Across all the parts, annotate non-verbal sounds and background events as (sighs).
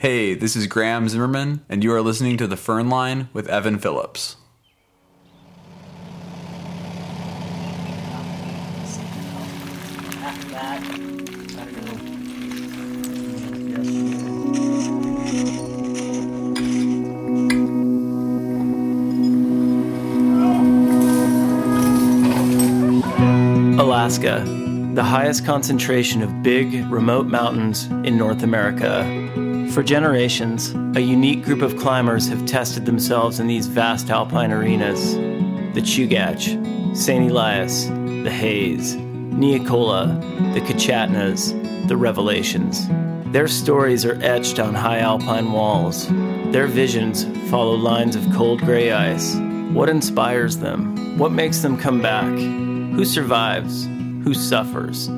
Hey, this is Graham Zimmerman, and you are listening to The Firn Line with Evan Phillips. Alaska, the highest concentration of big, remote mountains in North America. For generations, a unique group of climbers have tested themselves in these vast alpine arenas the Chugach, St. Elias, the Hayes, Neacola, the Kichatnas, the Revelations. Their stories are etched on high alpine walls. Their visions follow lines of cold gray ice. What inspires them? What makes them come back? Who survives? Who suffers?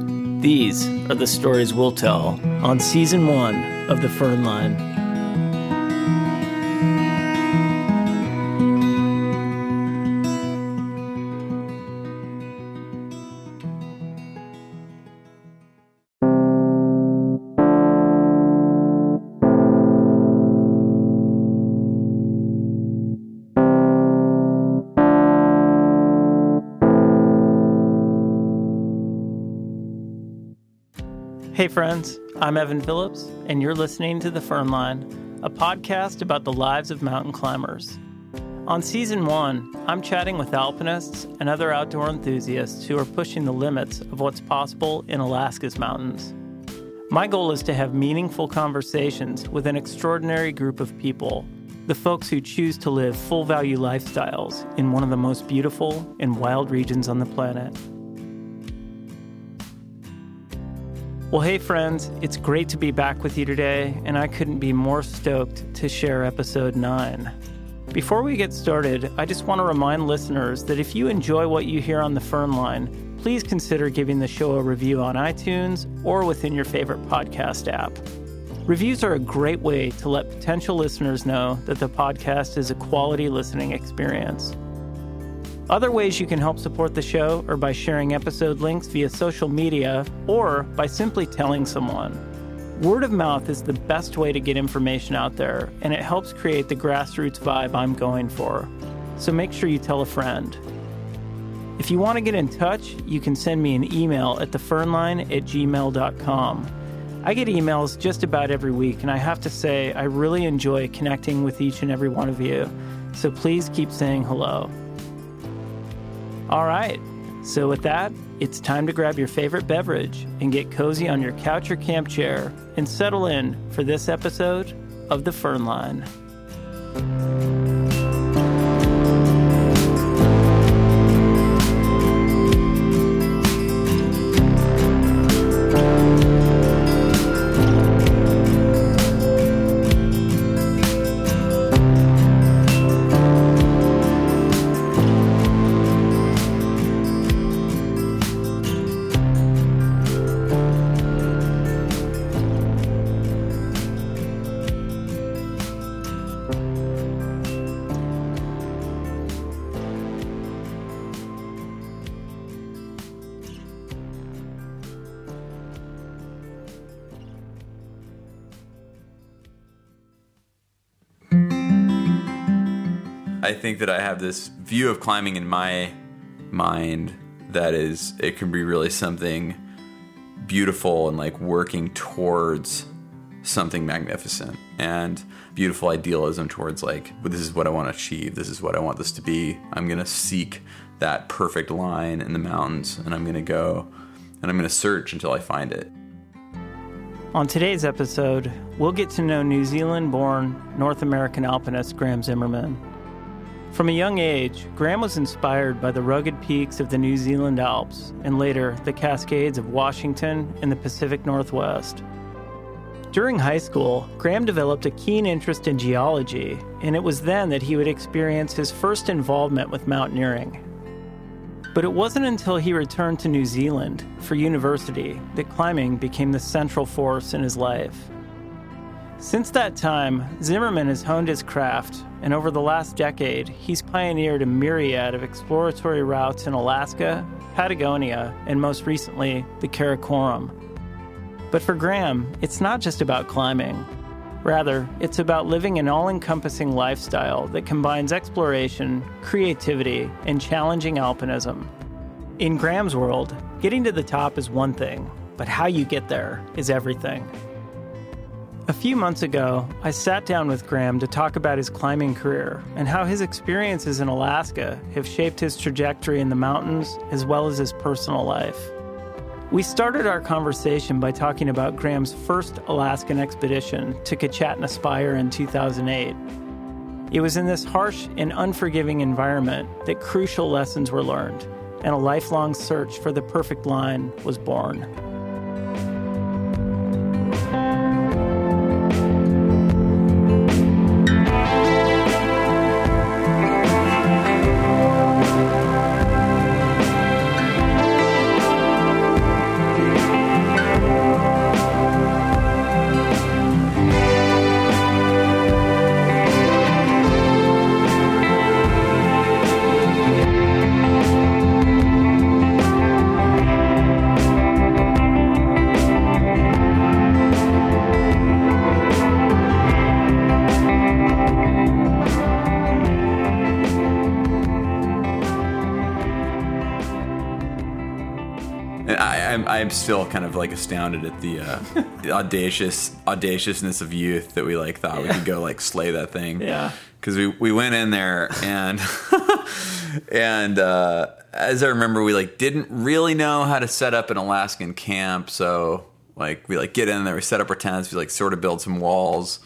These are the stories we'll tell on season one of The Firn Line. Friends, I'm Evan Phillips, and you're listening to The Firn Line, a podcast about the lives of mountain climbers. On season one, I'm chatting with alpinists and other outdoor enthusiasts who are pushing the limits of what's possible in Alaska's mountains. My goal is to have meaningful conversations with an extraordinary group of people, the folks who choose to live full value lifestyles in one of the most beautiful and wild regions on the planet. Well, hey, friends, it's great to be back with you today, and I couldn't be more stoked to share episode 9. Before we get started, I just want to remind listeners that if you enjoy what you hear on the Firn Line, please consider giving the show a review on iTunes or within your favorite podcast app. Reviews are a great way to let potential listeners know that the podcast is a quality listening experience. Other ways you can help support the show are by sharing episode links via social media or by simply telling someone. Word of mouth is the best way to get information out there, and it helps create the grassroots vibe I'm going for. So make sure you tell a friend. If you want to get in touch, you can send me an email at thefirnline at gmail.com. I get emails just about every week, and I have to say, I really enjoy connecting with each and every one of you. So please keep saying hello. All right. So, with that, it's time to grab your favorite beverage and get cozy on your couch or camp chair and settle in for this episode of The Firn Line. I think that I have this view of climbing in my mind that is, it can be really something beautiful and like working towards something magnificent and beautiful idealism towards like, well, this is what I want to achieve. This is what I want this to be. I'm going to seek that perfect line in the mountains and I'm going to go and I'm going to search until I find it. On today's episode, we'll get to know New Zealand born North American alpinist Graham Zimmerman. From a young age, Graham was inspired by the rugged peaks of the New Zealand Alps and later the Cascades of Washington and the Pacific Northwest. During high school, Graham developed a keen interest in geology, and it was then that he would experience his first involvement with mountaineering. But it wasn't until he returned to New Zealand for university that climbing became the central force in his life. Since that time, Zimmerman has honed his craft, and over the last decade, he's pioneered a myriad of exploratory routes in Alaska, Patagonia, and most recently, the Karakoram. But for Graham, it's not just about climbing. Rather, it's about living an all encompassing lifestyle that combines exploration, creativity, and challenging alpinism. In Graham's world, getting to the top is one thing, but how you get there is everything. A few months ago, I sat down with Graham to talk about his climbing career and how his experiences in Alaska have shaped his trajectory in the mountains as well as his personal life. We started our conversation by talking about Graham's first Alaskan expedition to Kichatna Spire in 2008. It was in this harsh and unforgiving environment that crucial lessons were learned, and a lifelong search for the perfect line was born. Still kind of like astounded at the, uh, the (laughs) audacious audaciousness of youth that we like thought yeah. we could go like slay that thing. Yeah. Because we we went in there and (laughs) and uh, as I remember, we like didn't really know how to set up an Alaskan camp, so like we like get in there, we set up our tents, we like sort of build some walls,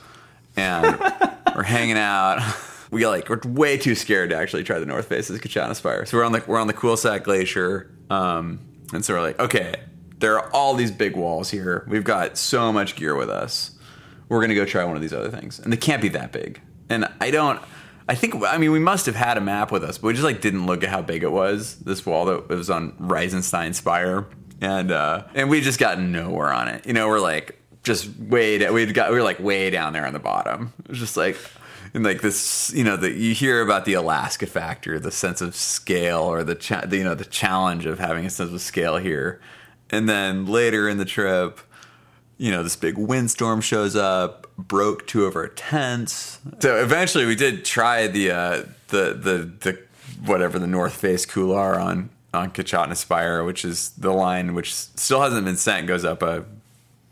and (laughs) we're hanging out. We got like we're way too scared to actually try the north face of Kichatna Spire. So we're on the we're on the Cul-de-sac Glacier, um, and so we're like, okay, there are all these big walls here. We've got so much gear with us. We're going to go try one of these other things. And they can't be that big. And I don't I think I mean we must have had a map with us, but we just like didn't look at how big it was. This wall that was on Riesenstein Spire. And uh and we just got nowhere on it. You know, we're like just way we'd got we were like way down there on the bottom. It was just like and like this, you know, that you hear about the Alaska factor, the sense of scale, or the, cha- the, you know the challenge of having a sense of scale here. And then later in the trip, you know, this big windstorm shows up, broke two of our tents. So eventually, we did try the uh, the the the whatever the North Face Couloir on on Kichatna Spire, which is the line which still hasn't been sent. Goes up a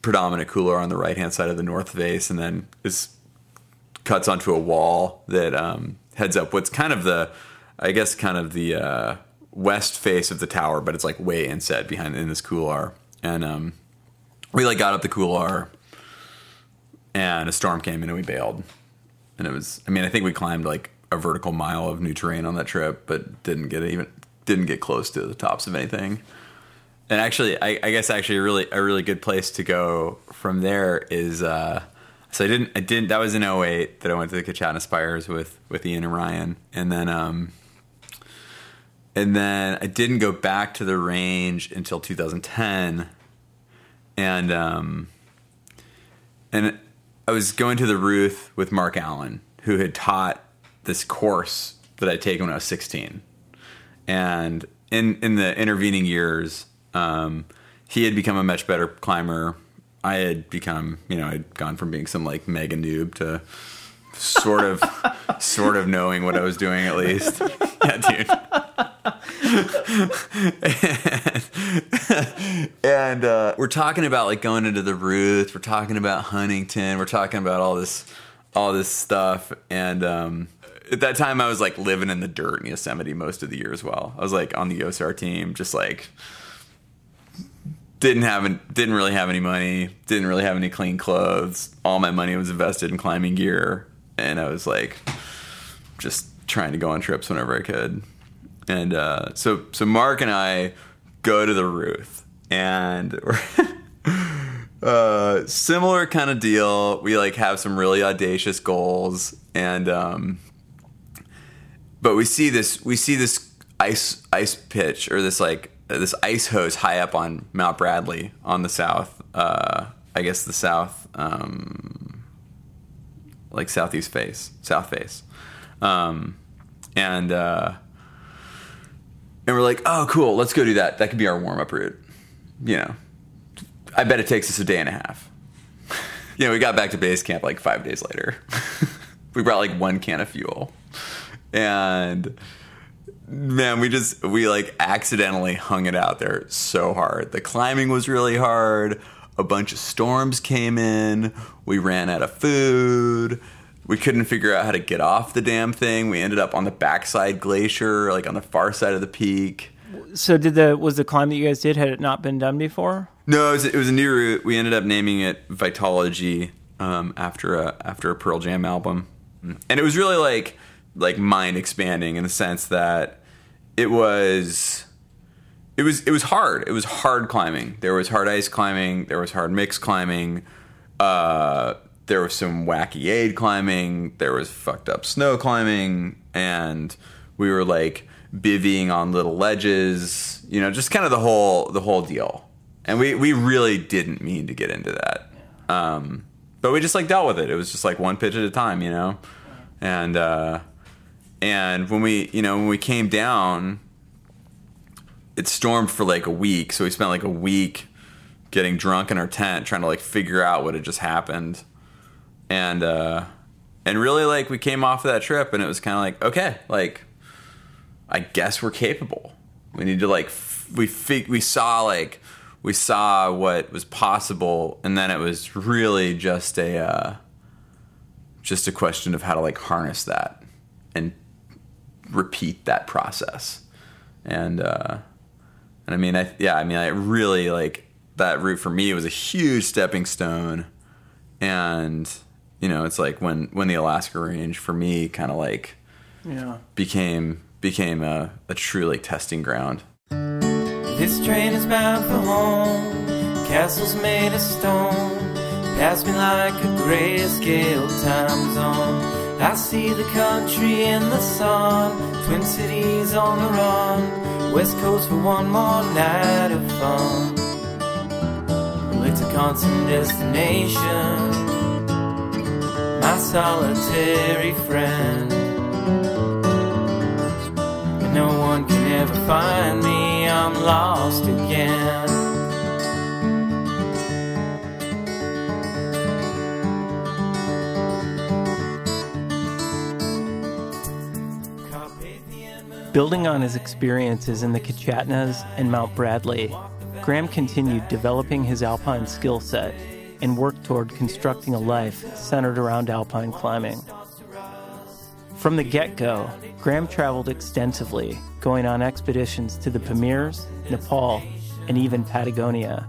predominant couloir on the right hand side of the North Face, and then is cuts onto a wall that um, heads up what's kind of the, I guess, kind of the uh, west face of the tower, but it's like way inset behind in this couloir. And um, we like got up the couloir, and a storm came in and we bailed. And it was, I mean, I think we climbed like a vertical mile of new terrain on that trip, but didn't get even didn't get close to the tops of anything. And actually, I, I guess actually a really a really good place to go from there is. Uh, so I didn't I didn't that was in 08 that I went to the Kichatna Spires with with Ian and Ryan, and then um, and then I didn't go back to the range until 2010, and um, and I was going to the Ruth with Mark Allen, who had taught this course that I'd taken when I was 16, and in in the intervening years, um, he had become a much better climber. I had become, you know, I'd gone from being some like mega noob to sort of, sort of knowing what I was doing at least. (laughs) yeah, dude and, (laughs) and uh, we're talking about like going into the Ruth. We're talking about Huntington. We're talking about all this, all this stuff. And um, at that time, I was like living in the dirt in Yosemite most of the year as well. I was like on the OSAR team, just like didn't have didn't really have any money, didn't really have any clean clothes. All my money was invested in climbing gear, and I was like just trying to go on trips whenever I could. And uh, so so Mark and I go to the Ruth, and (laughs) uh, similar kind of deal. We like have some really audacious goals, and um, but we see this we see this ice ice pitch or this like this ice hose high up on Mount Bradley on the south. Uh, I guess the south, um, like southeast face, south face, um, and uh, and we're like, oh, cool, let's go do that. That could be our warm up route. You know, I bet it takes us a day and a half. (laughs) you know, we got back to base camp like five days later. (laughs) we brought like one can of fuel, and man, we just we like accidentally hung it out there so hard. The climbing was really hard. A bunch of storms came in. We ran out of food. We couldn't figure out how to get off the damn thing. We ended up on the backside glacier, like on the far side of the peak. So did the was the climb that you guys did had it not been done before? No, it was, it was a new route. We ended up naming it Vitalogy um, after a after a Pearl Jam album, and it was really like like mind expanding in the sense that it was it was it was hard. It was hard climbing. There was hard ice climbing. There was hard mix climbing. Uh, there was some wacky aid climbing. There was fucked up snow climbing, and we were like bivvying on little ledges. You know, just kind of the whole the whole deal. And we we really didn't mean to get into that. Um, but we just like dealt with it. It was just like one pitch at a time, you know. And uh, and when we you know when we came down, it stormed for like a week. So we spent like a week getting drunk in our tent, trying to like figure out what had just happened. And uh, and really like we came off of that trip, and it was kind of like okay, like I guess we're capable. We need to like f- we we saw like we saw what was possible, and then it was really just a uh, just a question of how to like harness that and repeat that process. And uh, and I mean, I yeah, I mean, I really like that route for me was a huge stepping stone, and you know, it's like when when the Alaska Range for me kind of like Yeah. became became a, a true like testing ground. This train is bound for home. Castles made of stone. Pass me like a grayscale time zone. I see the country in the sun. Twin cities on the run. West Coast for one more night of fun. It's a constant destination. My solitary friend. And no one can ever find me. I'm lost again. Building on his experiences in the Kichatnas and Mount Bradley, Graham continued developing his alpine skill set and worked toward constructing a life centered around alpine climbing. From the get go, Graham traveled extensively, going on expeditions to the Pamirs, Nepal, and even Patagonia.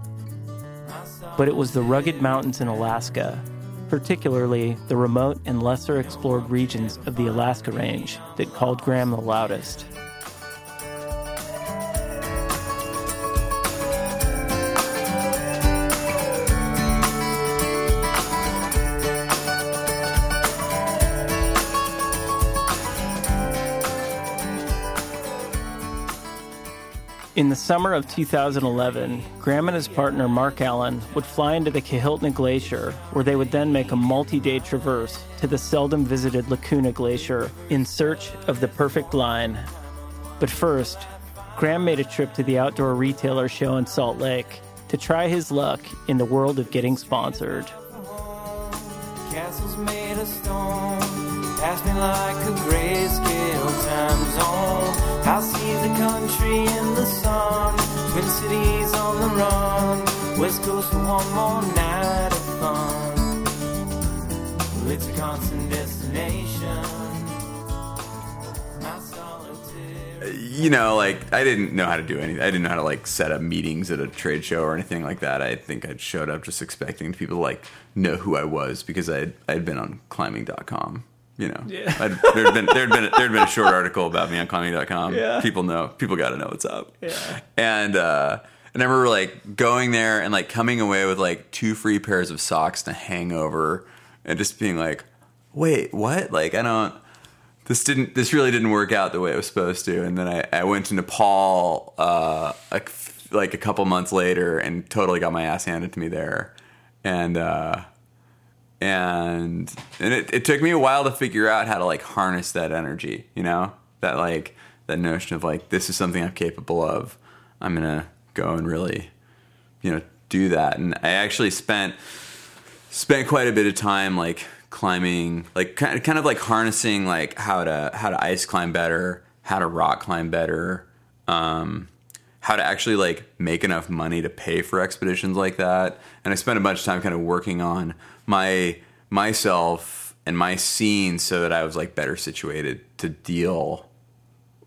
But it was the rugged mountains in Alaska, particularly the remote and lesser explored regions of the Alaska Range, that called Graham the loudest. In the summer of 2011, Graham and his partner Mark Allen would fly into the Kahiltna Glacier, where they would then make a multi day traverse to the seldom visited Lacuna Glacier in search of the perfect line. But first, Graham made a trip to the outdoor retailer show in Salt Lake to try his luck in the world of getting sponsored. Castles made of stone. Pass me like a grayscale time zone. I see the country in the sun. Twin cities on the run. West Coast for one more night of fun. Well, it's a constant destination. You know, like I didn't know how to do anything. I didn't know how to like set up meetings at a trade show or anything like that. I think I showed up just expecting people to like know who I was because I I had been on climbing.com. You know, Yeah. There'd been there'd been there'd been a short article about me on climbing.com. Yeah. People know. People got to know what's up. Yeah. And uh, and I remember like going there and like coming away with like two free pairs of socks to hang over, and just being like, wait, what? Like I don't this didn't this really didn't work out the way it was supposed to and then i, I went to nepal uh, a, like a couple months later and totally got my ass handed to me there and uh, and and it, it took me a while to figure out how to like harness that energy you know? That like that notion of like this is something i'm capable of. I'm gonna go and really you know do that. And i actually spent spent quite a bit of time like climbing, like kind of, kind of like harnessing like how to how to ice climb better, how to rock climb better, um, how to actually like make enough money to pay for expeditions like that. And I spent a bunch of time kind of working on my myself and my scene so that I was like better situated to deal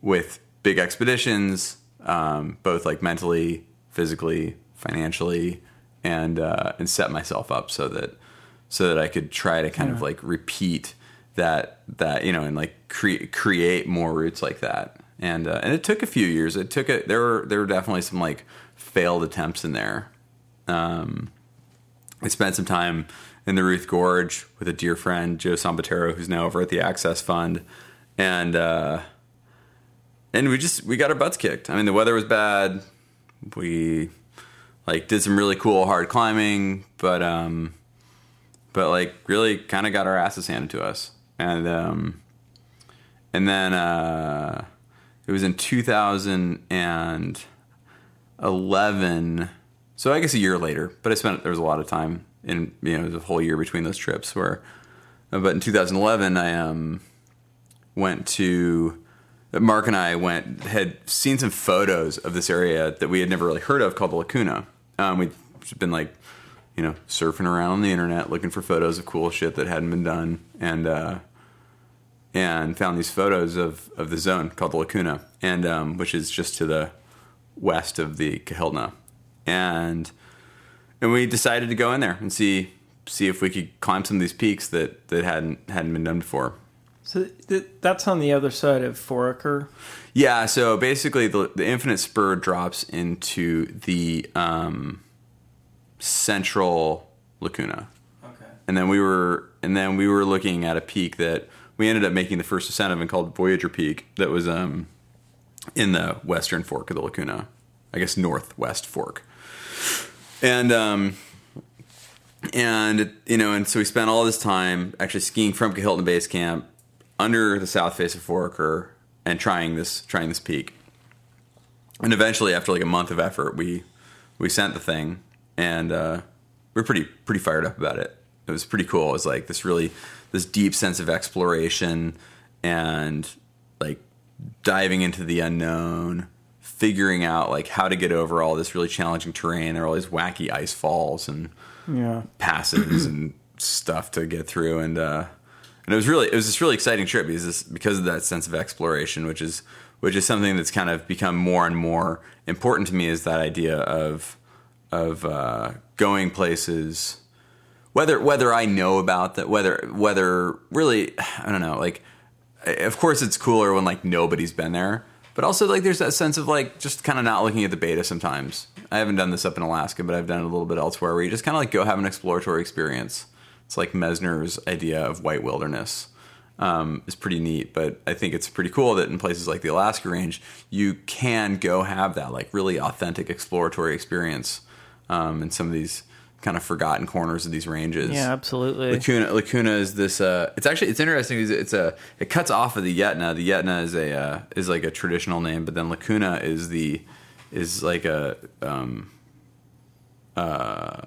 with big expeditions, um, both like mentally, physically, financially, and uh, and set myself up so that so that I could try to kind of like repeat that that you know and like create create more routes like that. And uh, and it took a few years. It took a there were there were definitely some like failed attempts in there. Um, I spent some time in the Ruth Gorge with a dear friend, Joe Sambataro, who's now over at the Access Fund, and uh, and we just we got our butts kicked. I mean, the weather was bad. We like did some really cool hard climbing, but um, but like really kind of got our asses handed to us, and um, and then uh, it was in 2011. So I guess a year later, but I spent there was a lot of time in you know the whole year between those trips where. But in 2011, I um went to Mark and I went had seen some photos of this area that we had never really heard of called the Lacuna. Um, we'd been like, you know, surfing around the internet looking for photos of cool shit that hadn't been done, and uh, and found these photos of of the zone called the Lacuna, and um, which is just to the west of the Kahiltna, and and we decided to go in there and see see if we could climb some of these peaks that that hadn't hadn't been done before. So th- that's on the other side of Foraker. Yeah, so basically the, the infinite spur drops into the um, central lacuna. Okay. And then we were and then we were looking at a peak that we ended up making the first ascent of and called Voyager Peak that was um, in the western fork of the lacuna. I guess northwest fork. And um, and you know, and so we spent all this time actually skiing from Kahiltna Base Camp under the south face of Foraker and trying this trying this peak. And eventually, after like a month of effort, we we sent the thing, and uh, we are pretty pretty fired up about it. It was pretty cool. It was like this really this deep sense of exploration and like diving into the unknown, figuring out like how to get over all this really challenging terrain. Are all these wacky ice falls and Yeah. passes and stuff to get through and uh and it was really it was this really exciting trip because this, because of that sense of exploration which is which is something that's kind of become more and more important to me is that idea of of uh, going places whether whether I know about that whether whether really (sighs) I don't know like of course it's cooler when like nobody's been there but also like there's that sense of like just kind of not looking at the beta sometimes. I haven't done this up in alaska but i've done it a little bit elsewhere where you just kind of like go have an exploratory experience. It's like Messner's idea of white wilderness um, is pretty neat but i think it's pretty cool that in places like the alaska range you can go have that like really authentic exploratory experience um, in some of these kind of forgotten corners of these ranges Yeah, absolutely. Lacuna, Lacuna is this. Uh, it's actually it's interesting. because It's a it cuts off of the Yentna. The Yentna is a uh, is like a traditional name, but then Lacuna is the is like a um, uh,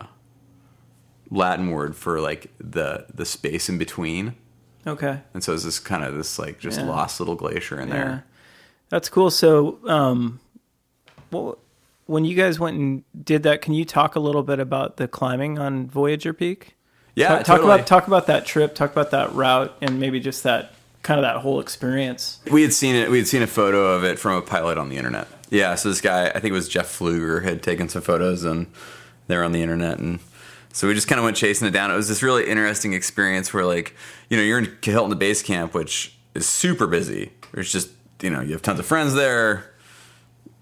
Latin word for like the the space in between, Okay. and so it's this kind of this like just Yeah. lost little glacier in Yeah. there. That's cool. So, um, well, when you guys went and did that, can you talk a little bit about the climbing on Voyager Peak? Yeah, talk, talk totally. about talk about that trip. Talk about that route, and maybe just that kind of that whole experience. We had seen it. We had seen a photo of it from a pilot on the internet. Yeah, so this guy, I think it was Jeff Fluger, had taken some photos and they're on the internet, and so we just kind of went chasing it down. It was this really interesting experience where, like, you know, you're in Kahiltna Base Camp, which is super busy. There's just, you know, you have tons of friends there.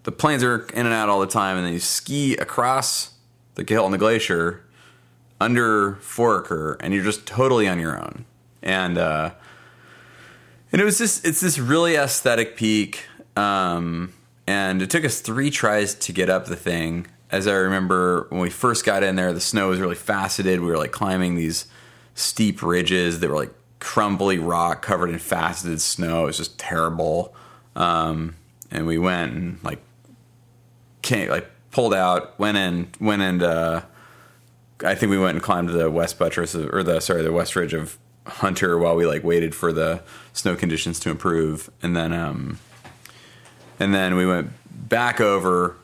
The planes are in and out all the time, and then you ski across the hill on the Glacier under Foraker, and you're just totally on your own. And uh, and it was just it's this really aesthetic peak um, and it took us three tries to get up the thing. As i remember when we first got in there the snow was really faceted. We were like climbing these steep ridges that were like crumbly rock covered in faceted snow. It was just terrible. Um, and we went and like came, like pulled out went in went and uh, I think we went and climbed the west buttress of, or the sorry the west ridge of Hunter while we like waited for the snow conditions to improve, and then um, and then we went back over.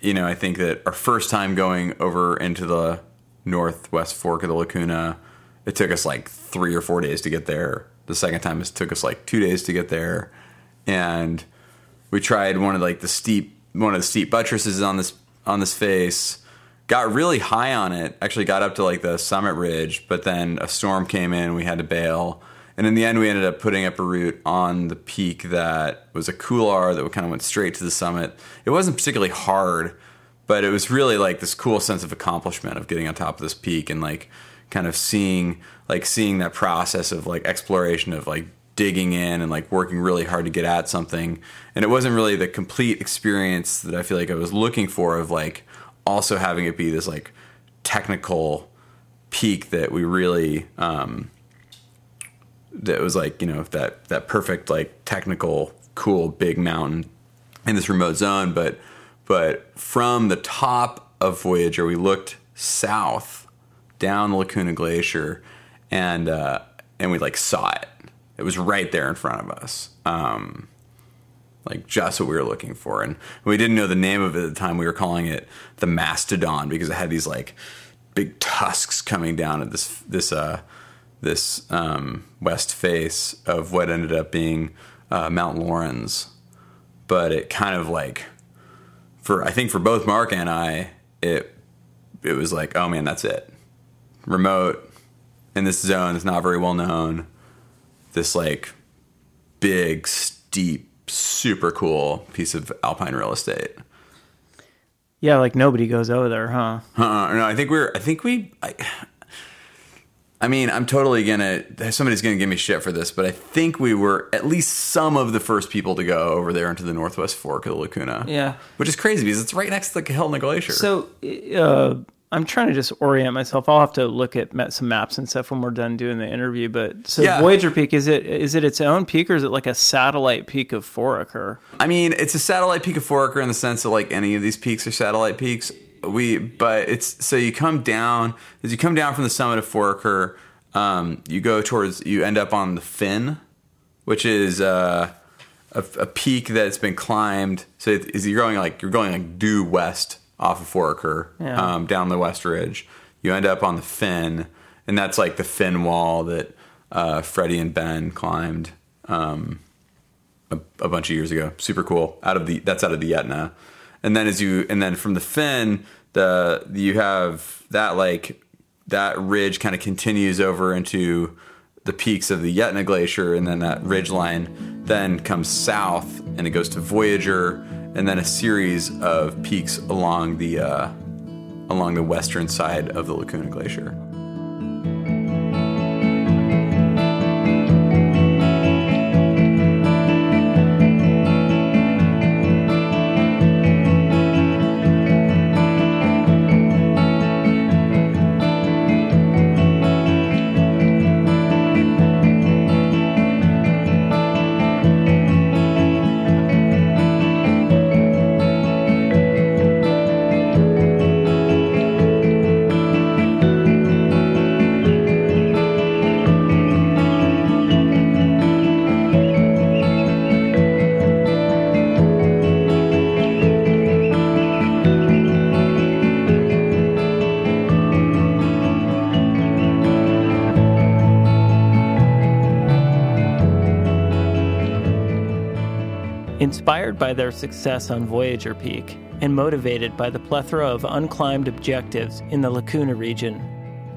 You know, I think that our first time going over into the northwest fork of the Lacuna, it took us like three or four days to get there. The second time, it took us like two days to get there, and we tried one of like the steep one of the steep buttresses on this on this face got really high on it actually got up to like the summit ridge but then a storm came in we had to bail. And in the end we ended up putting up a route on the peak that was a couloir that kind of went straight to the summit. It wasn't particularly hard but it was really like this cool sense of accomplishment of getting on top of this peak and like kind of seeing like seeing that process of like exploration of like digging in and like working really hard to get at something. And it wasn't really the complete experience that i feel like i was looking for of like also having it be this like technical peak that we really um that was like you know that that perfect like technical cool big mountain in this remote zone. But but from the top of voyager we looked south down the lacuna glacier and uh and we like saw it it was right there in front of us um like just what we were looking for. And we didn't know the name of it at the time. We were calling it the Mastodon because it had these like big tusks coming down at this this uh this um, west face of what ended up being uh, Mount Laurens. But it kind of like for I think for both Mark and I, it it was like, oh man, that's it. Remote in this zone is not very well known. This like big, steep, super cool piece of alpine real estate. Yeah, like nobody goes over there, huh? Uh, no, I think we're. I think we. I, I mean, I'm totally gonna. Somebody's gonna give me shit for this, but I think we were at least some of the first people to go over there into the northwest fork of the Lacuna. Yeah. which is crazy because it's right next to the Kahiltna Glacier. So, uh, I'm trying to just orient myself. I'll have to look at some maps and stuff when we're done doing the interview. But so Yeah. Voyager Peak is it is it its own peak or is it like a satellite peak of Foraker? I mean, it's a satellite peak of Foraker in the sense that like any of these peaks are satellite peaks. We, but it's so you come down as you come down from the summit of Foraker, um, you go towards you end up on the Fin, which is uh, a, a peak that's been climbed. So is you're going like you're going like due west off of Foraker, Yeah. um, down the west ridge. You end up on the Fin, and that's like the Fin wall that uh, Freddie and Ben climbed. Um, a, a bunch of years ago. Super cool. Out of the that's out of the Yentna, and then as you and then from the fin, the you have that like that ridge kind of continues over into the peaks of the Yentna Glacier, and then that ridge line then comes south and it goes to Voyager, and then a series of peaks along the uh, along the western side of the Lacuna Glacier. Inspired by their success on Voyager Peak and motivated by the plethora of unclimbed objectives in the Lacuna region,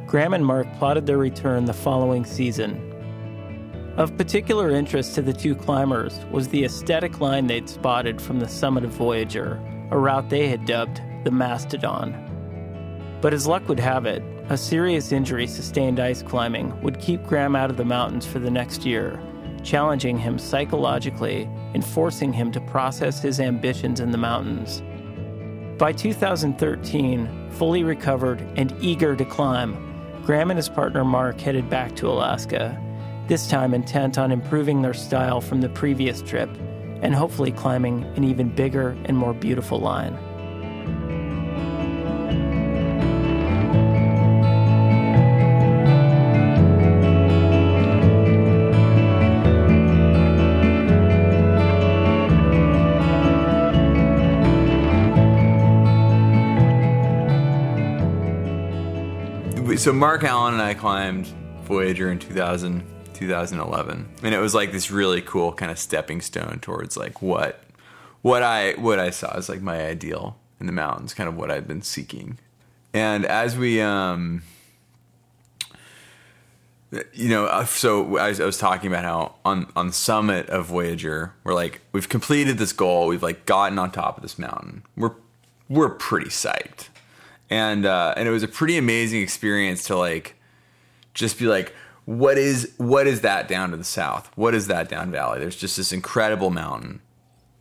Graham and Mark plotted their return the following season. Of particular interest to the two climbers was the aesthetic line they'd spotted from the summit of Voyager, a route they had dubbed the Mastodon. But as luck would have it, a serious injury sustained ice climbing would keep Graham out of the mountains for the next year, challenging him psychologically and forcing him to process his ambitions in the mountains. By 2013, fully recovered and eager to climb, Graham and his partner Mark headed back to Alaska, this time intent on improving their style from the previous trip and hopefully climbing an even bigger and more beautiful line. So Mark Allen and I climbed Voyager in 2000, 2011, and it was like this really cool kind of stepping stone towards like what what I what I saw as like my ideal in the mountains, kind of what I'd been seeking. And as we um you know, uh, so I was, talking about how on on summit of Voyager, we're like we've completed this goal, we've like gotten on top of this mountain. We're we're pretty psyched, and uh, and it was a pretty amazing experience to like just be like, what is what is that down to the south? What is that down valley? There's just this incredible mountain,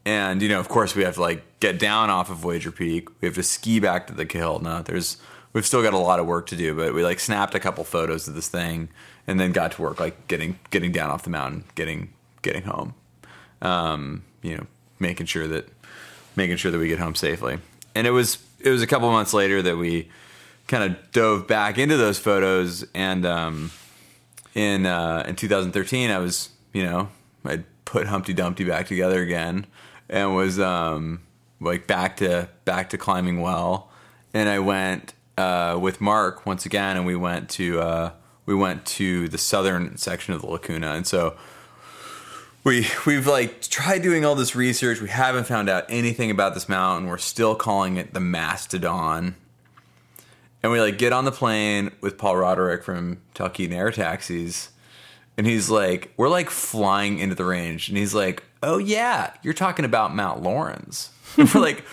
and you know, of course, we have to like get down off of Voyager Peak. We have to ski back to the Kahiltna. There's we've still got a lot of work to do, but we like snapped a couple photos of this thing and then got to work like getting getting down off the mountain, getting getting home. Um, you know, making sure that making sure that we get home safely. And it was it was a couple months later that we kind of dove back into those photos and um, in uh, in 2013 I was, you know, I'd put Humpty Dumpty back together again and was um, like back to back to climbing well. And I went uh, with Mark once again, and we went to uh, we went to the southern section of the Lacuna, and so we we've like tried doing all this research. We haven't found out anything about this mountain. We're still calling it the Mastodon. And we like get on the plane with Paul Roderick from Talkeetna Air Taxis, and he's like, "We're like flying into the range," and he's like, "Oh yeah, you're talking about Mount Laurens." And we're like,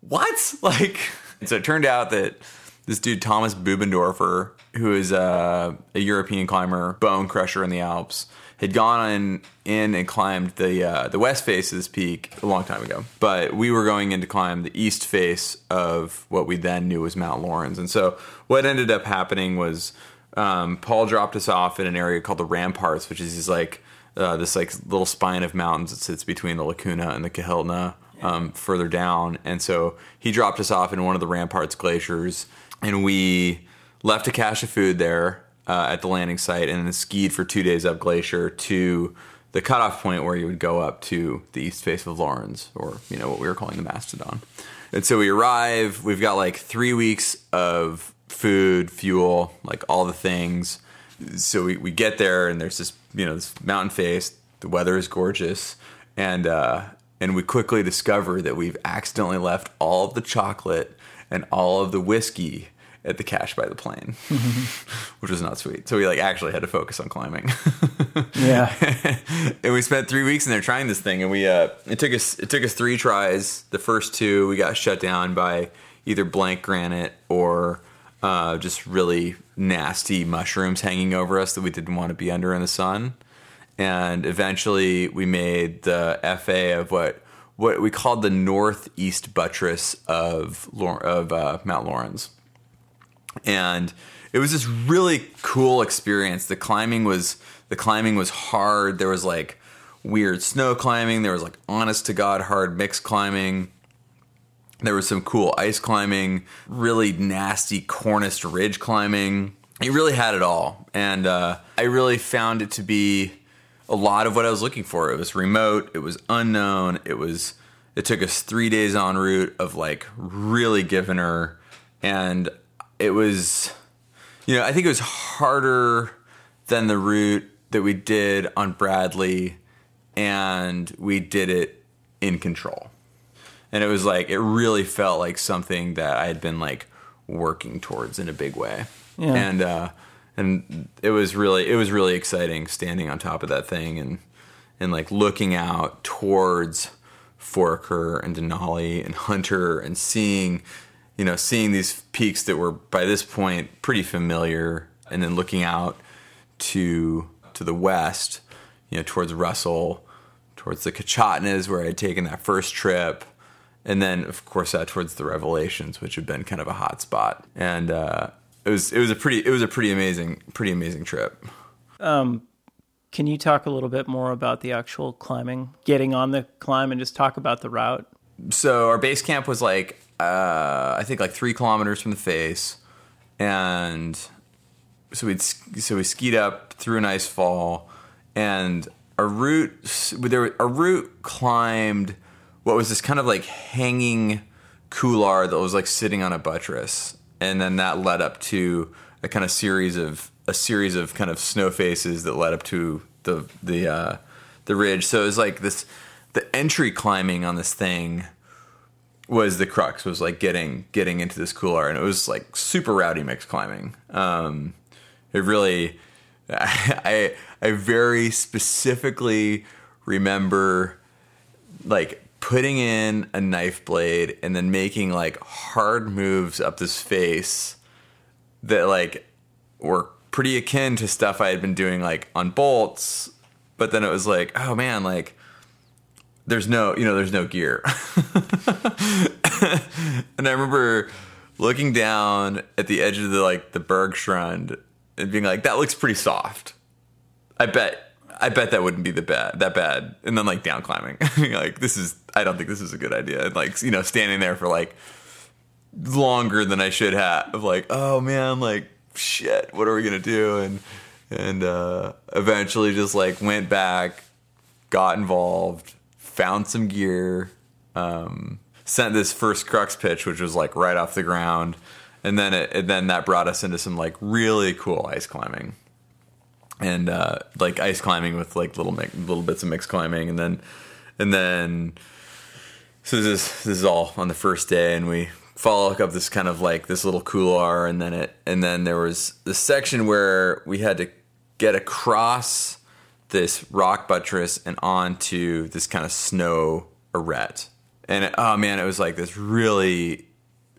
"What?" (laughs) Like, so it turned out that this dude Thomas Bubendorfer, who is a, a European climber, bone crusher in the Alps, had gone in, in and climbed the uh, the west face of this peak a long time ago. But we were going in to climb the east face of what we then knew was Mount Laurens. And so what ended up happening was um, Paul dropped us off in an area called the Ramparts, which is these like uh, this like little spine of mountains that sits between the Lacuna and the Kahiltna. Um, further down, and so he dropped us off in one of the Ramparts glaciers, and we left a cache of food there uh, at the landing site and then skied for two days up glacier to the cutoff point where you would go up to the east face of Laurens, or you know what we were calling the Mastodon. And so we arrive. We've got like three weeks of food, fuel, like all the things. So we, we get there and there's this you know this mountain face. The weather is gorgeous, and uh, and we quickly discover that we've accidentally left all of the chocolate and all of the whiskey at the cache by the plane, (laughs) (laughs) which was not sweet. So we like actually had to focus on climbing. (laughs) Yeah. and we spent three weeks in there trying this thing, and we uh, it took us it took us three tries. The first two we got shut down by either blank granite or uh, just really nasty mushrooms hanging over us that we didn't want to be under in the sun. And eventually, we made the FA of what what we called the northeast buttress of of uh, Mount Laurens and it was this really cool experience. The climbing was the climbing was hard. There was like weird snow climbing. There was like honest to god hard mixed climbing. There was some cool ice climbing, really nasty Cornice ridge climbing. It really had it all, and uh, I really found it to be a lot of what I was looking for. It was remote. It was unknown. It was. It took us three days en route of like really giving her, and it was, you know, I think it was harder than the route that we did on Bradley, and we did it in control. And it was like it really felt like something that I had been like working towards in a big way. Yeah. And uh and it was really it was really exciting standing on top of that thing and and like looking out towards Foraker and Denali and Hunter and seeing you know, seeing these peaks that were by this point pretty familiar, and then looking out to to the west, you know, towards Russell, towards the Kichatnas where I had taken that first trip, and then of course uh, towards the Revelations, which had been kind of a hot spot, and uh, it was it was a pretty it was a pretty amazing pretty amazing trip. Um, can you talk a little bit more about the actual climbing, getting on the climb, and just talk about the route? So our base camp was like uh, I think like three kilometers from the face, and so we so we skied up through a nice fall, and our route there our route climbed what was this kind of like hanging couloir that was like sitting on a buttress, and then that led up to a kind of series of a series of kind of snow faces that led up to the the uh, the ridge. So it was like this the entry climbing on this thing was the crux was like getting getting into this couloir and it was like super rowdy mix climbing. Um it really (laughs) i i very specifically remember like putting in a knife blade and then making like hard moves up this face that like were pretty akin to stuff i had been doing like on bolts but then it was like oh man like there's no you know there's no gear. (laughs) And i remember looking down at the edge of the like the bergschrund and being like that looks pretty soft. I bet i bet that wouldn't be the bad that bad. And then like down climbing. (laughs) Like this is i don't think this is a good idea. And like you know standing there for like longer than i should have Of like oh man like shit what are we gonna do? And and uh eventually just like went back got involved found some gear, um, sent this first crux pitch, which was like right off the ground, and then it, and then that brought us into some like really cool ice climbing, and uh, like ice climbing with like little mi- little bits of mixed climbing, and then and then so this is this is all on the first day, and we follow up this kind of like this little couloir, and then it and then there was the section where we had to get across this rock buttress and onto this kind of snow arete. And it, oh man, it was like this really,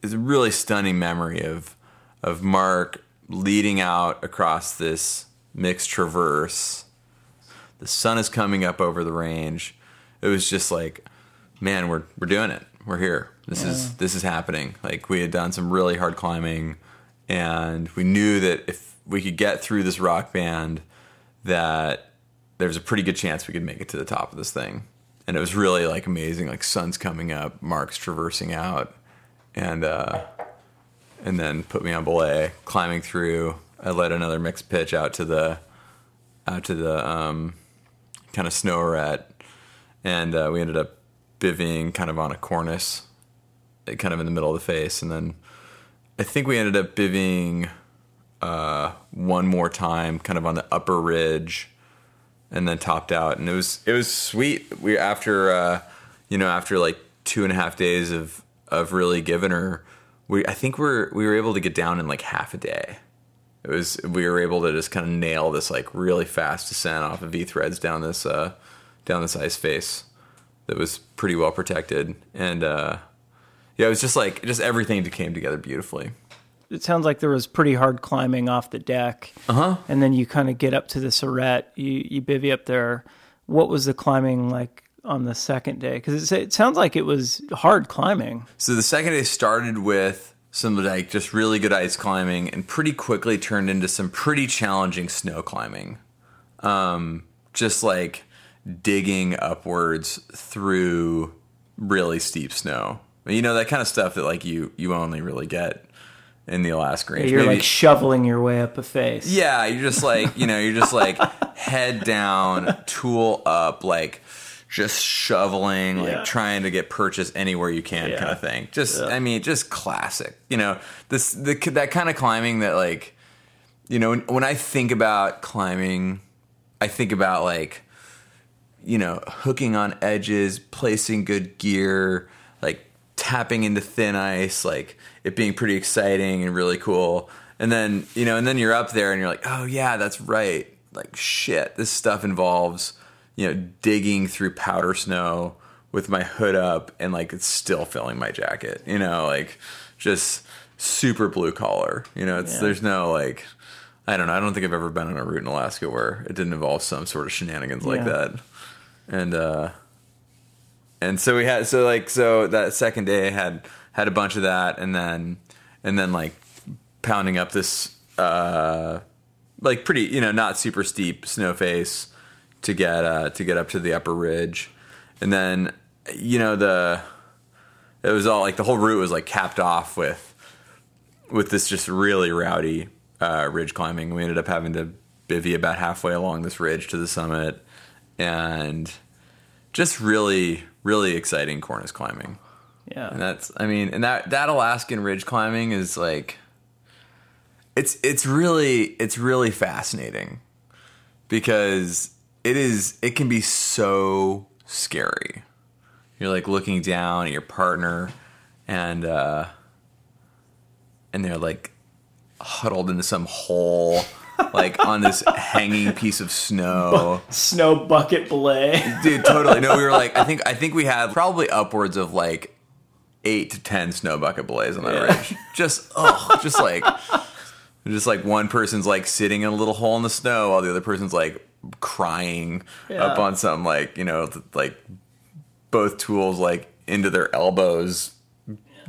it's a really stunning memory of of Mark leading out across this mixed traverse. The sun is coming up over the range. It was just like, man, we're we're doing it. We're here. This yeah. is this is happening. Like we had done some really hard climbing, and we knew that if we could get through this rock band, that there's a pretty good chance we could make it to the top of this thing. And it was really like amazing. Like sun's coming up, Mark's traversing out, and uh, and then put me on belay, climbing through. I led another mixed pitch out to the out to the um, kind of snow arete, and uh, we ended up bivvying kind of on a cornice, kind of in the middle of the face, and then I think we ended up bivvying uh, one more time, kind of on the upper ridge and then topped out, and it was it was sweet. We after uh, you know after like two and a half days of of really giving her, we I think we're we were able to get down in like half a day. It was we were able to just kind of nail this like really fast descent off of V threads down this uh, down this ice face that was pretty well protected, and uh, yeah, it was just like just everything came together beautifully it sounds like there was pretty hard climbing off the deck. Uh-huh. And then you kind of get up to the arete. You you bivy up there. What was the climbing like on the second day? Because it, it sounds like it was hard climbing. So the second day started with some like just really good ice climbing, and pretty quickly turned into some pretty challenging snow climbing. Um, just like digging upwards through really steep snow. You know that kind of stuff that like you you only really get in the Alaska Range. Yeah, you're Maybe, like shoveling your way up a face. Yeah, you're just like you know, you're just like (laughs) head down, tool up, like just shoveling, like trying to get purchase anywhere you can, yeah. kind of thing. Just, yeah. I mean, just classic. You know, this the that kind of climbing that like, you know, when, when I think about climbing, I think about like, you know, hooking on edges, placing good gear, like tapping into thin ice, like it being pretty exciting and really cool. And then, you know, and then you're up there and you're like, oh, yeah, that's right. Like, shit, this stuff involves, you know, digging through powder snow with my hood up and like it's still filling my jacket, you know, like just super blue collar. You know, it's, yeah. there's no like, I don't know. I don't think I've ever been on a route in Alaska where it didn't involve some sort of shenanigans yeah. like that. And, uh, and so we had, so like, so that second day I had, had a bunch of that, and then and then like pounding up this uh, like pretty you know not super steep snow face to get uh, to get up to the upper ridge, and then you know the it was all like the whole route was like capped off with with this just really rowdy uh, ridge climbing. We ended up having to bivy about halfway along this ridge to the summit, and just really really exciting cornice climbing. Yeah. And that's I mean, and that that Alaskan ridge climbing is like it's it's really it's really fascinating because it is it can be so scary. You're like looking down at your partner and uh and they're like huddled into some hole like on this (laughs) hanging piece of snow. Snow bucket belay. Dude, totally. No, we were like I think I think we had probably upwards of like 8 to 10 snow bucket belays on that Yeah. ridge. Just oh, just like just like one person's like sitting in a little hole in the snow while the other person's like crying Yeah. up on some like you know like both tools like into their elbows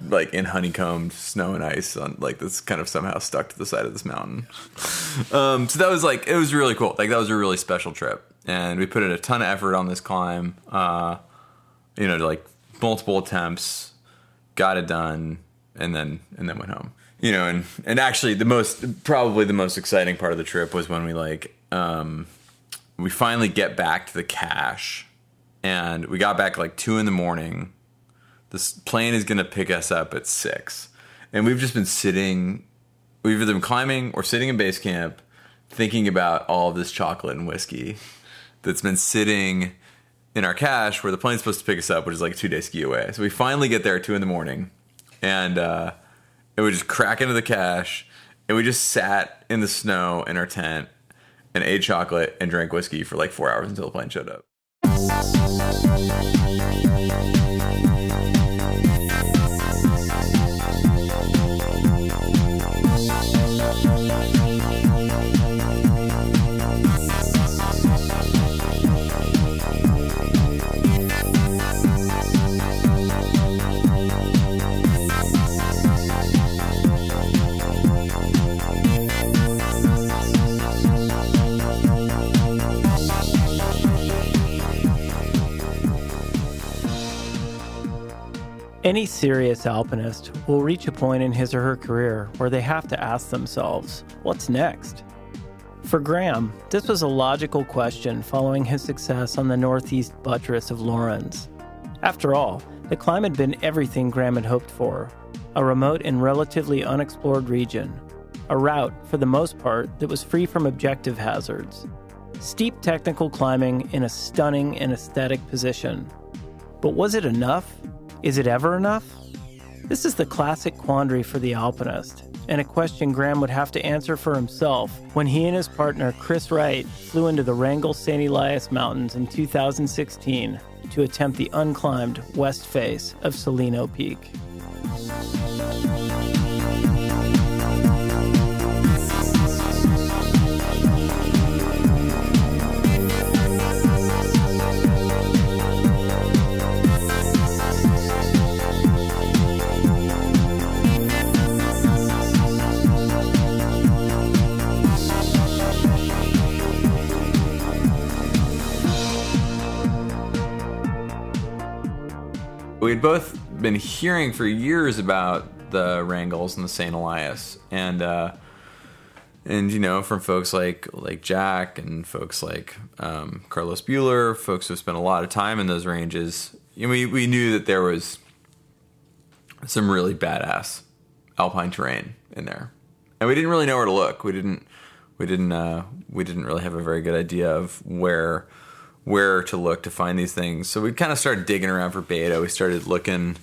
like in honeycombed snow and ice on like that's kind of somehow stuck to the side of this mountain um so that was like it was really cool like that was a really special trip and we put in a ton of effort on this climb uh you know like multiple attempts got it done and then and then went home. You know and and actually the most probably the most exciting part of the trip was when we like um we finally get back to the cache and we got back like two in the morning. This plane is to pick us up at six. And we've just been sitting we've either been climbing or sitting in base camp thinking about all this chocolate and whiskey that's been sitting in our cache where the plane's supposed to pick us up, which is like two day ski away. So we finally get there at two in the morning, and uh, and we just crack into the cache, and we just sat in the snow in our tent and ate chocolate and drank whiskey for like four hours until the plane showed up. Any serious alpinist will reach a point in his or her career where they have to ask themselves, what's next? For Graham, this was a logical question following his success on the northeast buttress of Laurens. After all, the climb had been everything Graham had hoped for a remote and relatively unexplored region, a route, for the most part, that was free from objective hazards, steep technical climbing in a stunning and aesthetic position. But was it enough? Is it ever enough? This is the classic quandary for the alpinist, and a question Graham would have to answer for himself when he and his partner Chris Wright flew into the Wrangell St. Elias Mountains in 2016 to attempt the unclimbed west face of Celeno Peak. We had both been hearing for years about the Wrangells and the St. Elias, and uh, and you know from folks like like Jack and folks like um, Carlos Buhler, folks who spent a lot of time in those ranges. You know, we we knew that there was some really badass alpine terrain in there, and we didn't really know where to look. We didn't we didn't uh, we didn't really have a very good idea of where where to look to find these things. So we kind of started digging around for beta. We started looking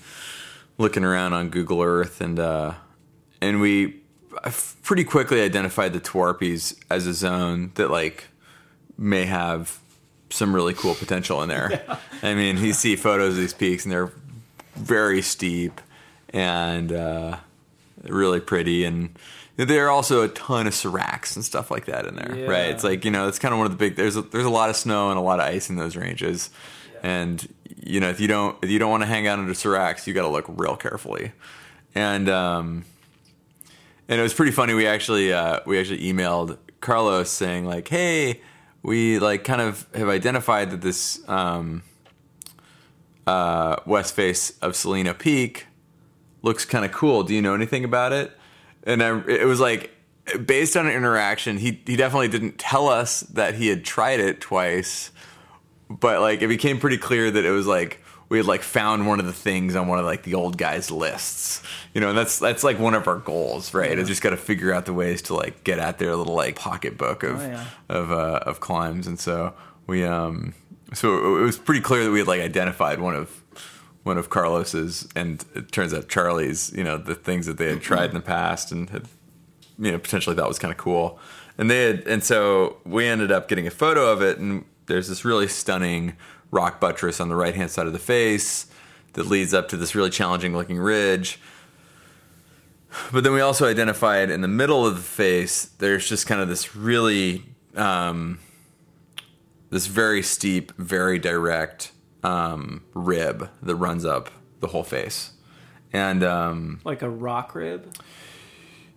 looking around on Google Earth and uh, and we pretty quickly identified the Twaharpies as a zone that like may have some really cool potential in there. (laughs) I mean, you see photos of these peaks and they're very steep and uh, really pretty and there are also a ton of seracs and stuff like that in there, Yeah. right? It's like you know, it's kind of one of the big. There's a, there's a lot of snow and a lot of ice in those ranges, and you know if you don't if you don't want to hang out under seracs, you got to look real carefully. And um, and it was pretty funny. We actually uh, we actually emailed Carlos saying like, hey, we like kind of have identified that this um, uh, west face of Celeno Peak looks kind of cool. Do you know anything about it? And I, it was like based on an interaction, he he definitely didn't tell us that he had tried it twice, but like it became pretty clear that it was like we had like found one of the things on one of like the old guys' lists, you know, and that's that's like one of our goals, right? I just got to figure out the ways to like get at their little like pocketbook of Oh, yeah. of uh, of climbs, and so we um so it was pretty clear that we had like identified one of one of Carlos's, and it turns out Charlie's, you know, the things that they had (clears throat) tried in the past and had you know potentially thought was kind of cool. And they had and so we ended up getting a photo of it and there's this really stunning rock buttress on the right hand side of the face that leads up to this really challenging looking ridge. But then we also identified in the middle of the face there's just kind of this really um, this very steep very direct um, rib that runs up the whole face and um, Like a rock rib.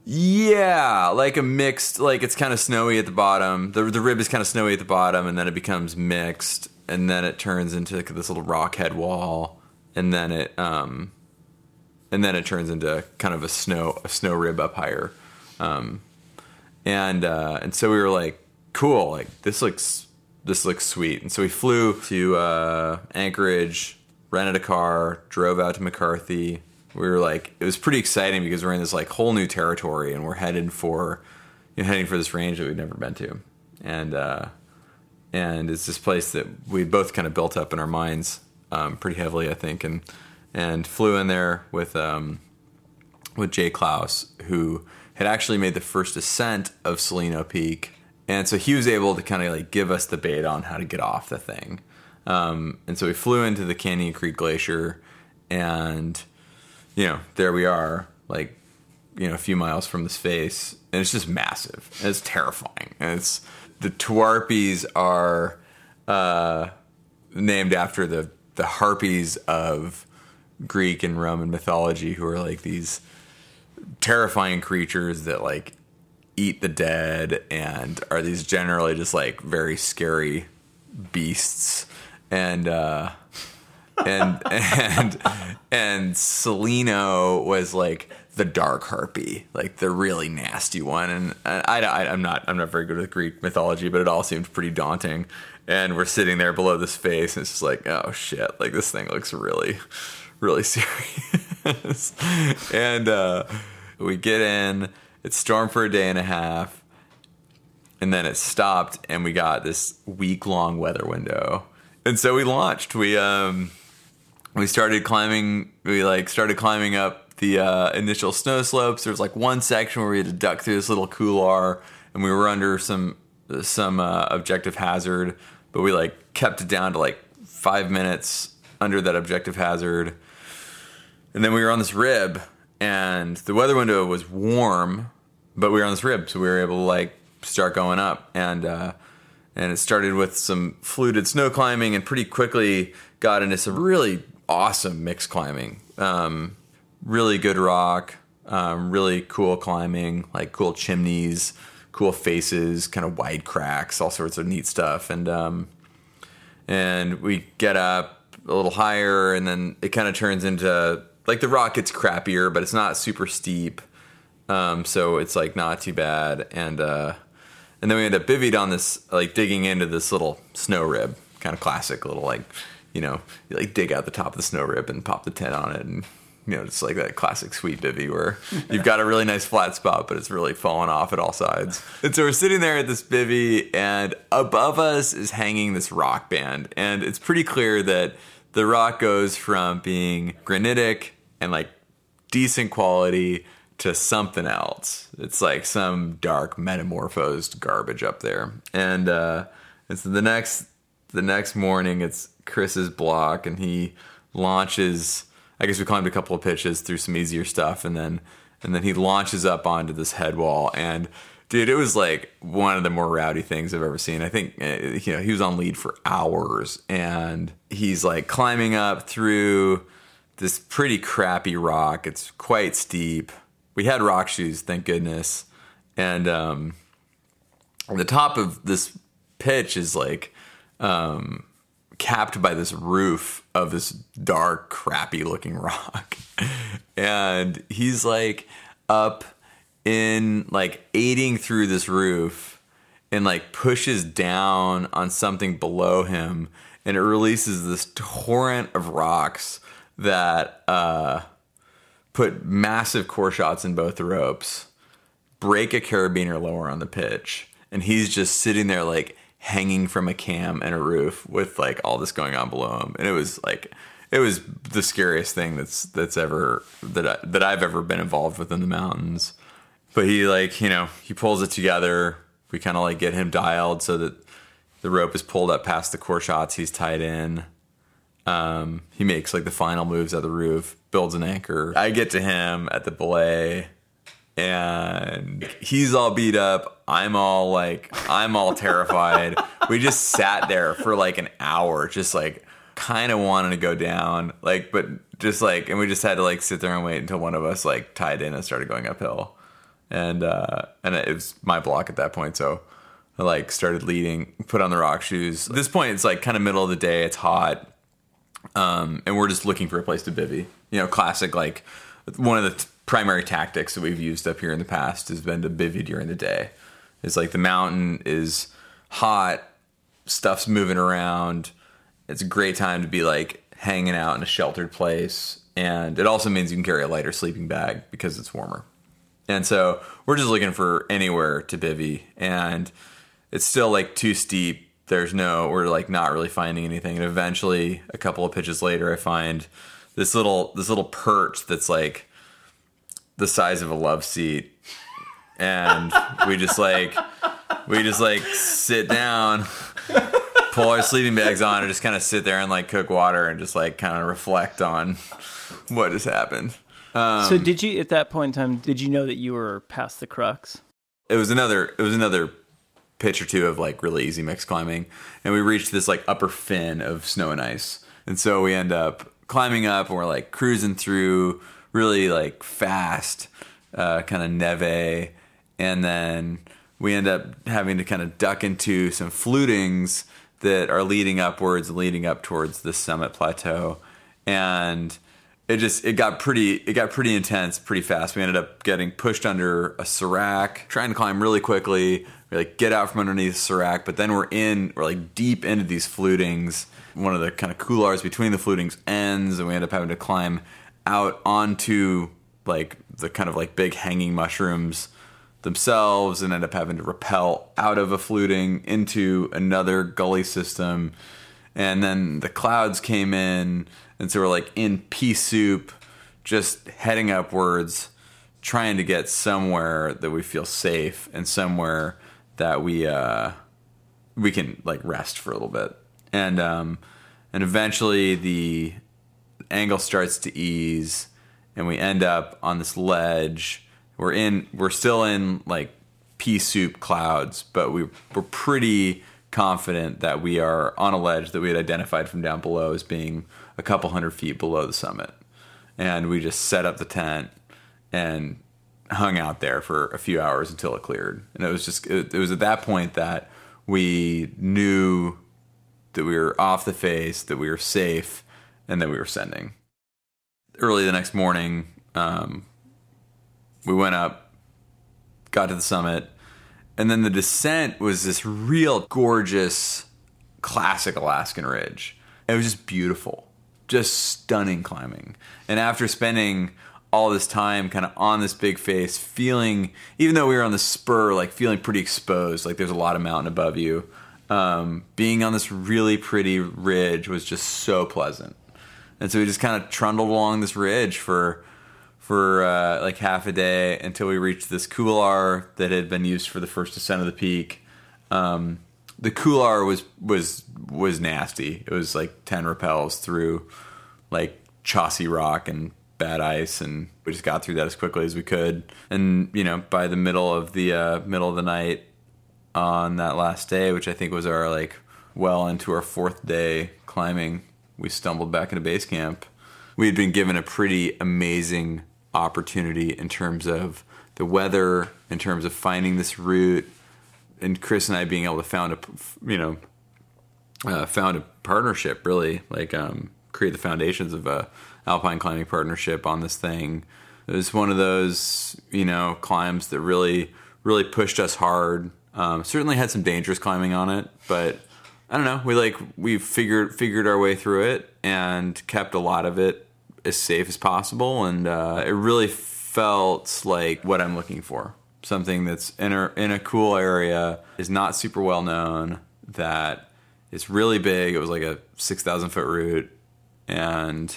yeah, like a mixed, like it's kind of snowy at the bottom. The the rib is kind of snowy at the bottom, and then it becomes mixed, and then it turns into like this little rock head wall, and then it um, and then it turns into kind of a snow a snow rib up higher, um, and uh, and so we were like, cool, like this looks this looks sweet, and so we flew to uh, Anchorage, rented a car, drove out to McCarthy. We were like, it was pretty exciting because we're in this like whole new territory, and we're headed for, you know, heading for this range that we'd never been to, and uh, and it's this place that we both kind of built up in our minds um, pretty heavily, I think, and and flew in there with um, with Jay Claus, who had actually made the first ascent of Celeno Peak, and so he was able to kind of like give us the bait on how to get off the thing. Um, and so we flew into the Canyon Creek Glacier, and you know there we are, like you know a few miles from this face, and it's just massive. And it's terrifying. And it's the Twaharpies are uh, named after the the harpies of Greek and Roman mythology, who are like these terrifying creatures that like eat the dead and are these generally just like very scary beasts and uh and (laughs) and and Celeno was like the dark harpy, like the really nasty one. And I, I, I'm not, I'm not very good with Greek mythology, but it all seemed pretty daunting. And we're sitting there below this face, and it's just like, oh shit, like this thing looks really, really (laughs) serious. and uh, we get in, it stormed for a day and a half, and then it stopped, and we got this week long weather window. And so we launched. We um, we started climbing we like started climbing up the uh, initial snow slopes there was like one section where we had to duck through this little couloir and we were under some some uh, objective hazard but we like kept it down to like five minutes under that objective hazard and then we were on this rib and the weather window was warm but we were on this rib so we were able to like start going up. And uh, and it started with some fluted snow climbing and pretty quickly got into some really awesome mixed climbing. Um, really good rock um, really cool climbing like cool chimneys cool faces kind of wide cracks all sorts of neat stuff. And um, and we get up a little higher and then it kind of turns into like the rock gets crappier but it's not super steep. Um, so it's like not too bad. And uh, and then we end up bivvied on this like digging into this little snow rib. Kind of classic little like you know you like dig out the top of the snow rib and pop the tent on it. And you know it's like that classic sweet bivvy where (laughs) you've got a really nice flat spot but it's really falling off at all sides. And so we're sitting there at this bivvy and above us is hanging this rock band. And it's pretty clear that the rock goes from being granitic and like decent quality to something else. It's like some dark metamorphosed garbage up there. And uh so the next the next morning it's Chris's block and he launches I guess we climbed a couple of pitches through some easier stuff and then and then he launches up onto this head wall and dude it was like one of the more rowdy things I've ever seen. I think uh, you know he was on lead for hours and he's like climbing up through this pretty crappy rock. It's quite steep. We had rock shoes, thank goodness. And um, the top of this pitch is like um, capped by this roof of this dark, crappy looking (laughs) rock. and he's like up in like aiding through this roof and like pushes down on something below him and it releases this torrent of rocks that uh, put massive core shots in both ropes, break a carabiner lower on the pitch, and he's just sitting there like hanging from a cam and a roof with like all this going on below him, and it was like it was the scariest thing that's that's ever that I, that I've ever been involved with in the mountains. But he like you know he pulls it together. We kind of like get him dialed so that the rope is pulled up past the core shots. He's tied in. Um, he makes like the final moves at the roof, builds an anchor. I get to him at the belay, and he's all beat up. I'm all like, I'm all terrified. (laughs) we just sat there for like an hour, just like kind of wanting to go down, like, but just like, and we just had to like sit there and wait until one of us like tied in and started going uphill, and uh, and it was my block at that point, so. I like started leading, put on the rock shoes. At this point, it's like kind of middle of the day. It's hot um, and we're just looking for a place to bivy. You know, classic like one of the t- primary tactics that we've used up here in the past has been to bivy during the day. It's like the mountain is hot, stuff's moving around. It's a great time to be like hanging out in a sheltered place, and it also means you can carry a lighter sleeping bag because it's warmer. And so we're just looking for anywhere to bivy, and it's still like too steep. There's no we're like not really finding anything. And eventually a couple of pitches later i find this little this little perch that's like the size of a love seat. And we just like we just like sit down pull our sleeping bags on and just kind of sit there and like cook water and just like kind of reflect on what has happened um, so did you at that point in time did you know that you were past the crux? It was another it was another pitch or two of like really easy mix climbing, and we reached this like upper fin of snow and ice, and so we end up climbing up and we're like cruising through really like fast, uh, kind of neve, and then we end up having to kind of duck into some flutings that are leading upwards, leading up towards the summit plateau, and it just it got pretty it got pretty intense pretty fast. We ended up getting pushed under a serac, trying to climb really quickly. We like get out from underneath the serac, but then we're in we're like deep into these flutings. One of the kind of couloirs between the flutings ends, and we end up having to climb out onto like the kind of like big hanging mushrooms themselves and end up having to rappel out of a fluting into another gully system. And then the clouds came in and so we're like in pea soup, just heading upwards, trying to get somewhere that we feel safe and somewhere that we uh, we can like rest for a little bit. And um, and eventually the angle starts to ease, and we end up on this ledge. We're in. We're still in like pea soup clouds, but we we're pretty confident that we are on a ledge that we had identified from down below as being a couple hundred feet below the summit. And we just set up the tent and hung out there for a few hours until it cleared. And it was just, it, it was at that point that we knew that we were off the face, that we were safe, and that we were sending. Early the next morning, um, we went up, got to the summit, and then the descent was this real gorgeous, classic Alaskan ridge. It was just beautiful just stunning climbing. And after spending all this time kind of on this big face, feeling, even though we were on the spur, like feeling pretty exposed, like there's a lot of mountain above you, um, being on this really pretty ridge was just so pleasant. And so we just kind of trundled along this ridge for for uh, like half a day until we reached this couloir that had been used for the first descent of the peak. Um, the couloir was was was nasty. It was like ten rappels through like chossy rock and bad ice, and we just got through that as quickly as we could. And you know, by the middle of the uh, middle of the night on that last day, which I think was our like well into our fourth day climbing, we stumbled back into base camp. We had been given a pretty amazing opportunity in terms of the weather, in terms of finding this route, and Chris and I being able to found a you know uh, found a partnership really like um, create the foundations of a alpine climbing partnership on this thing. It was one of those you know climbs that really really pushed us hard Um, certainly had some dangerous climbing on it, but I don't know. We like we figured figured our way through it and kept a lot of it as safe as possible, and uh, it really felt like what I'm looking for. Something that's in a in a cool area is not super well known. That is really big. It was like a six thousand foot route, and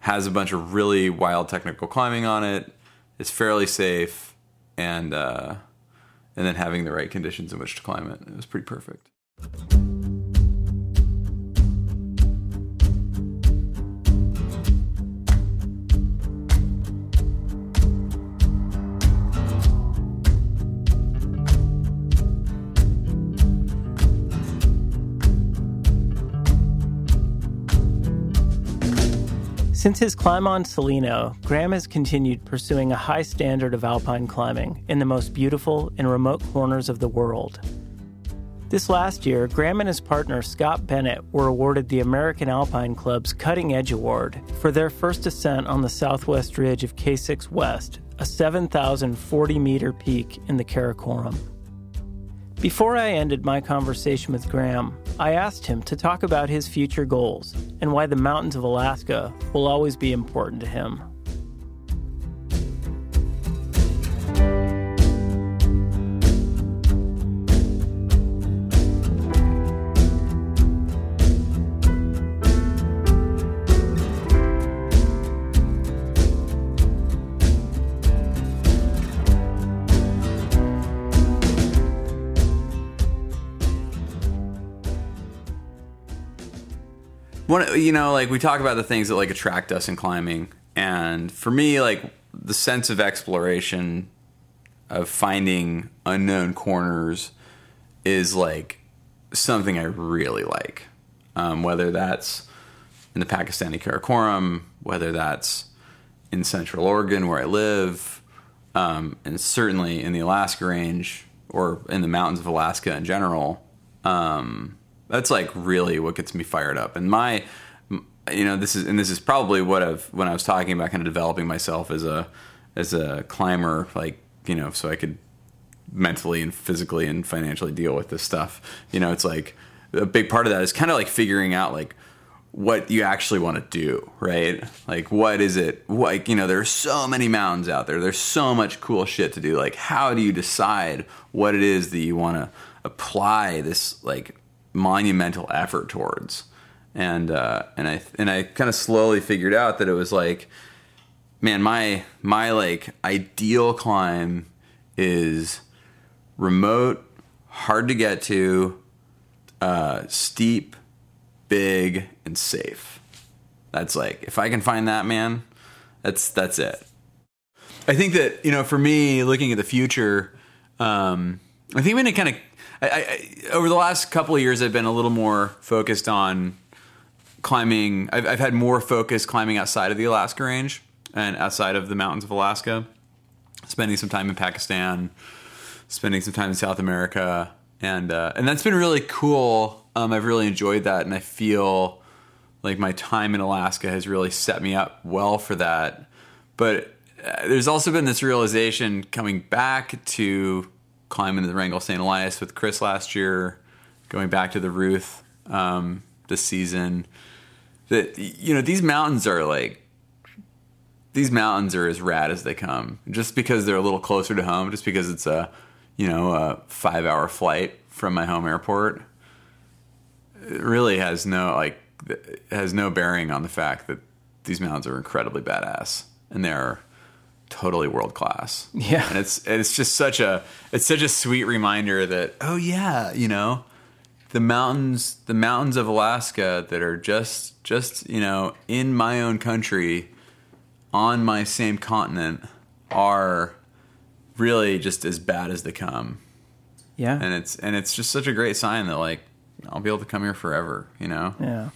has a bunch of really wild technical climbing on it. It's fairly safe, and uh, and then having the right conditions in which to climb it. It was pretty perfect. Since his climb on Celeno, Graham has continued pursuing a high standard of alpine climbing in the most beautiful and remote corners of the world. This last year, Graham and his partner Scott Bennett were awarded the American Alpine Club's Cutting Edge Award for their first ascent on the southwest ridge of K6 West, a 7,040 meter peak in the Karakoram. Before I ended my conversation with Graham, I asked him to talk about his future goals and why the mountains of Alaska will always be important to him. One you know like we talk about the things that like attract us in climbing and for me like the sense of exploration of finding unknown corners is like something i really like. Um, whether that's in the pakistani karakoram whether that's in central oregon where i live um, and certainly in the alaska range or in the mountains of alaska in general um, that's like really what gets me fired up. And my, you know, this is and this is probably what I've when I was talking about kind of developing myself as a as a climber, like you know, so I could mentally and physically and financially deal with this stuff. You know, it's like a big part of that is kind of like figuring out like what you actually want to do, right? Like, what is it? Like, you know, there's so many mountains out there. There's so much cool shit to do. Like, how do you decide what it is that you want to apply this like monumental effort towards. And uh, and I and I kind of slowly figured out that it was like, man, my my like ideal climb is remote, hard to get to, uh, steep, big, and safe. That's like if I can find that, man, that's that's it. I think that you know, for me, looking at the future, um, I think I'm going to kind of I, I, over the last couple of years, I've been a little more focused on climbing. I've, I've, had more focus climbing outside of the Alaska range and outside of the mountains of Alaska, spending some time in Pakistan, spending some time in South America, and uh, and that's been really cool. Um, I've really enjoyed that, and I feel like my time in Alaska has really set me up well for that. But uh, there's also been this realization coming back to climbing the Wrangell St. Elias with Chris last year, going back to the Ruth um, this season. That you know these mountains are like these mountains are as rad as they come. Just because they're a little closer to home, just because it's a you know a five hour flight from my home airport, it really has no like has no bearing on the fact that these mountains are incredibly badass and they're totally world class. Yeah. And it's it's just such a it's such a sweet reminder that oh yeah, you know, the mountains the mountains of Alaska that are just just, you know, in my own country on my same continent are really just as bad as they come. Yeah. And it's and it's just such a great sign that like I'll be able to come here forever, you know? Yeah.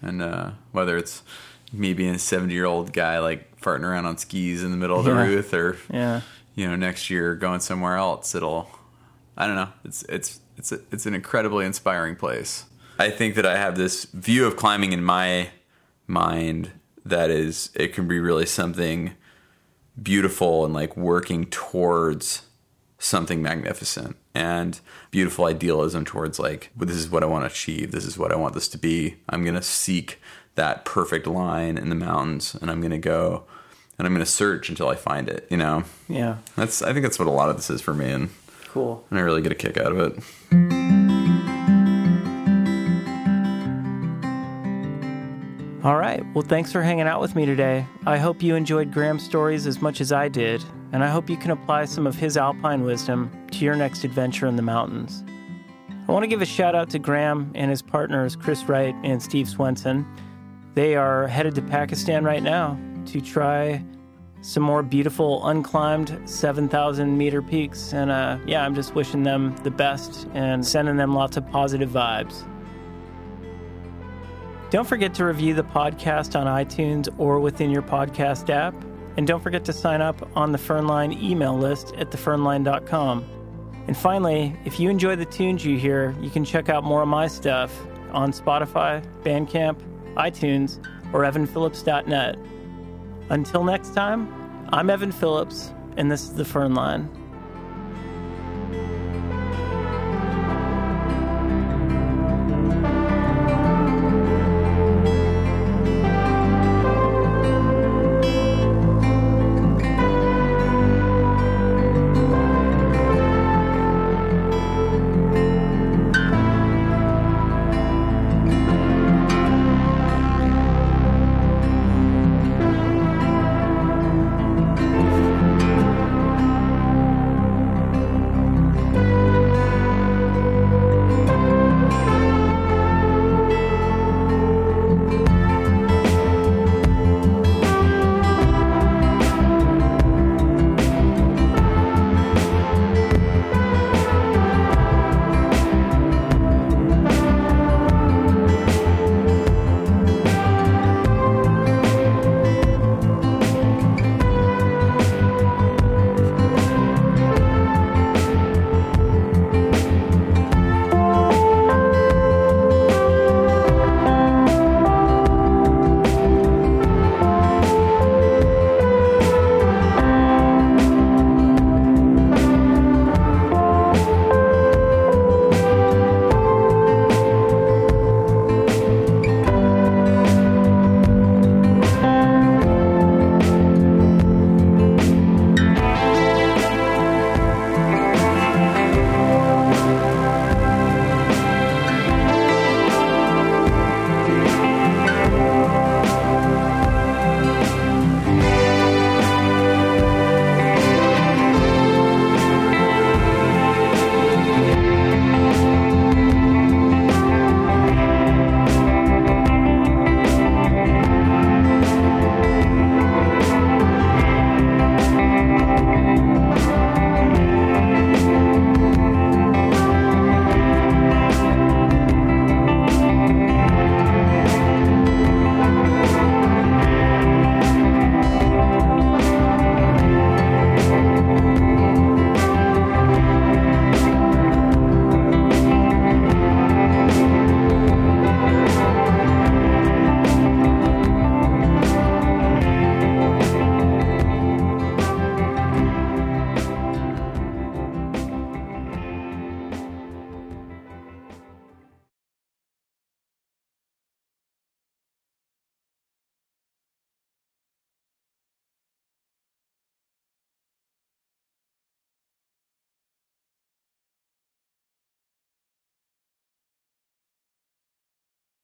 And uh, whether it's me being a 70 year old guy like farting around on skis in the middle of the Yeah. Ruth or Yeah. you know next year going somewhere else it'll I don't know it's it's it's a, it's an incredibly inspiring place. I think that I have this view of climbing in my mind that is it can be really something beautiful and like working towards something magnificent. and beautiful idealism towards like well, this is what I want to achieve. This is what I want this to be. I'm gonna seek that perfect line in the mountains, and I'm gonna go and I'm gonna search until I find it. You know, Yeah. that's I think that's what a lot of this is for me, and, Cool. and I really get a kick out of it. All right. Well, thanks for hanging out with me today. I hope you enjoyed Graham's stories as much as I did, and I hope you can apply some of his alpine wisdom to your next adventure in the mountains. I want to give a shout out to Graham and his partners, Chris Wright and Steve Swenson. They are headed to Pakistan right now to try some more beautiful unclimbed 7,000 meter peaks. And uh, yeah, I'm just wishing them the best and sending them lots of positive vibes. Don't forget to review the podcast on iTunes or within your podcast app. And don't forget to sign up on the Firn Line email list at thefirnline.com. And finally, if you enjoy the tunes you hear, you can check out more of my stuff on Spotify, Bandcamp, iTunes, or evanphillips.net. Until next time, I'm Evan Phillips, and this is The Firn Line.